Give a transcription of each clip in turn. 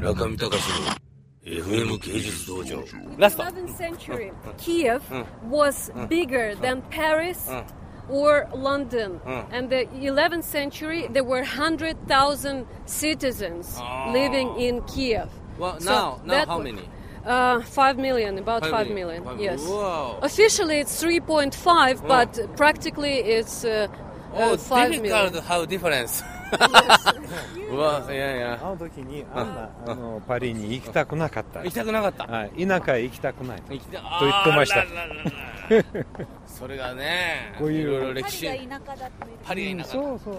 中見隆の FM 芸術道場ラスト 7th century, Kiev was bigger than Paris or London. And the 11th century, there were 100,000 citizens living in Kiev. Well, So now, now that how wa- many? Uh, 5 million, about Five 5 million. million, Five yes. million. Wow. Officially, it's 3.5, but practically it's uh, uh, Oh, 5 difficult million. how difference うわいやいやあの時にあんなあのパリに行きたくなかった。行きたくなかった。はい、田舎へ行きたくない行きたと言ってました。あらららら それがねこういういろいろ歴史。パリが田舎だパリが田舎。そうそう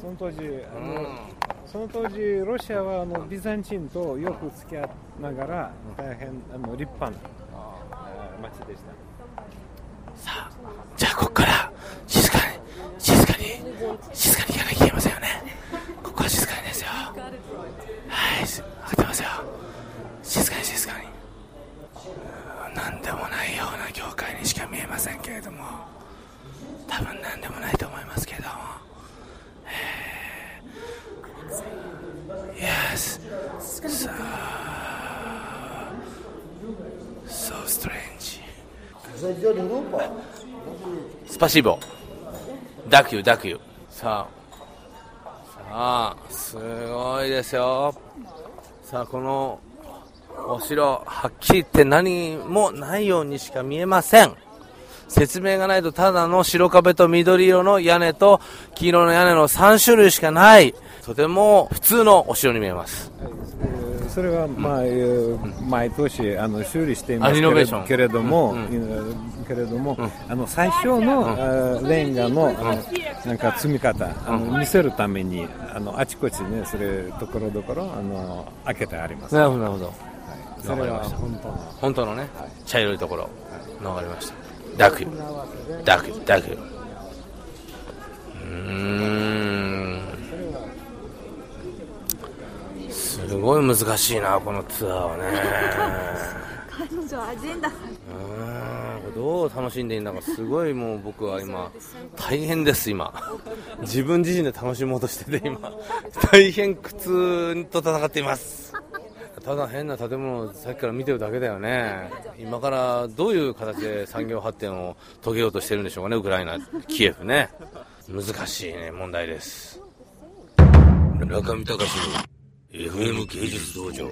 その当時あの、うん。その当時ロシアはあのビザンチンとよく付き合いながら大変あの立派なあ町でした。さあじゃあここから静かに静かに静かに行かなきゃいけませんよねここは静かにですよはいす分かってますよ静かに静かにうーんなんでもないような業界にしか見えませんけれども多分なんでもないと思いますけどもえー Yes so so strange Спасибо. Дякую, дякую. さあ、さあ、すごいですよ。さあ、このお城、はっきり言って何もないようにしか見えません。 説明がないとただの白壁と緑色の屋根と黄色の屋根の3種類しかない。とても普通のお城に見えます。えーそれは、まあえー毎年あの修理していますけれども、うんえーけれども、あの最初の、レンガの、なんか積み方あの見せるためにあのあちこちねそれところどころあの開けてあります。なるほど、なるほど。それは本当の本当のね、茶色いところ、わかりました。ダクユ、ダクユ、ダクユ。うーん。すごい難しいな、このツアーはね。彼女アジェンダうーん、どう楽しんでいいんだか、すごいもう僕は今、大変です、今。自分自身で楽しもうとしてて、今、大変苦痛と戦っています。ただ変な建物をさっきから見てるだけだよね。今からどういう形で産業発展を遂げようとしてるんでしょうかね、ウクライナ、キエフね。難しいね、問題です。中見隆の FM 芸術道場。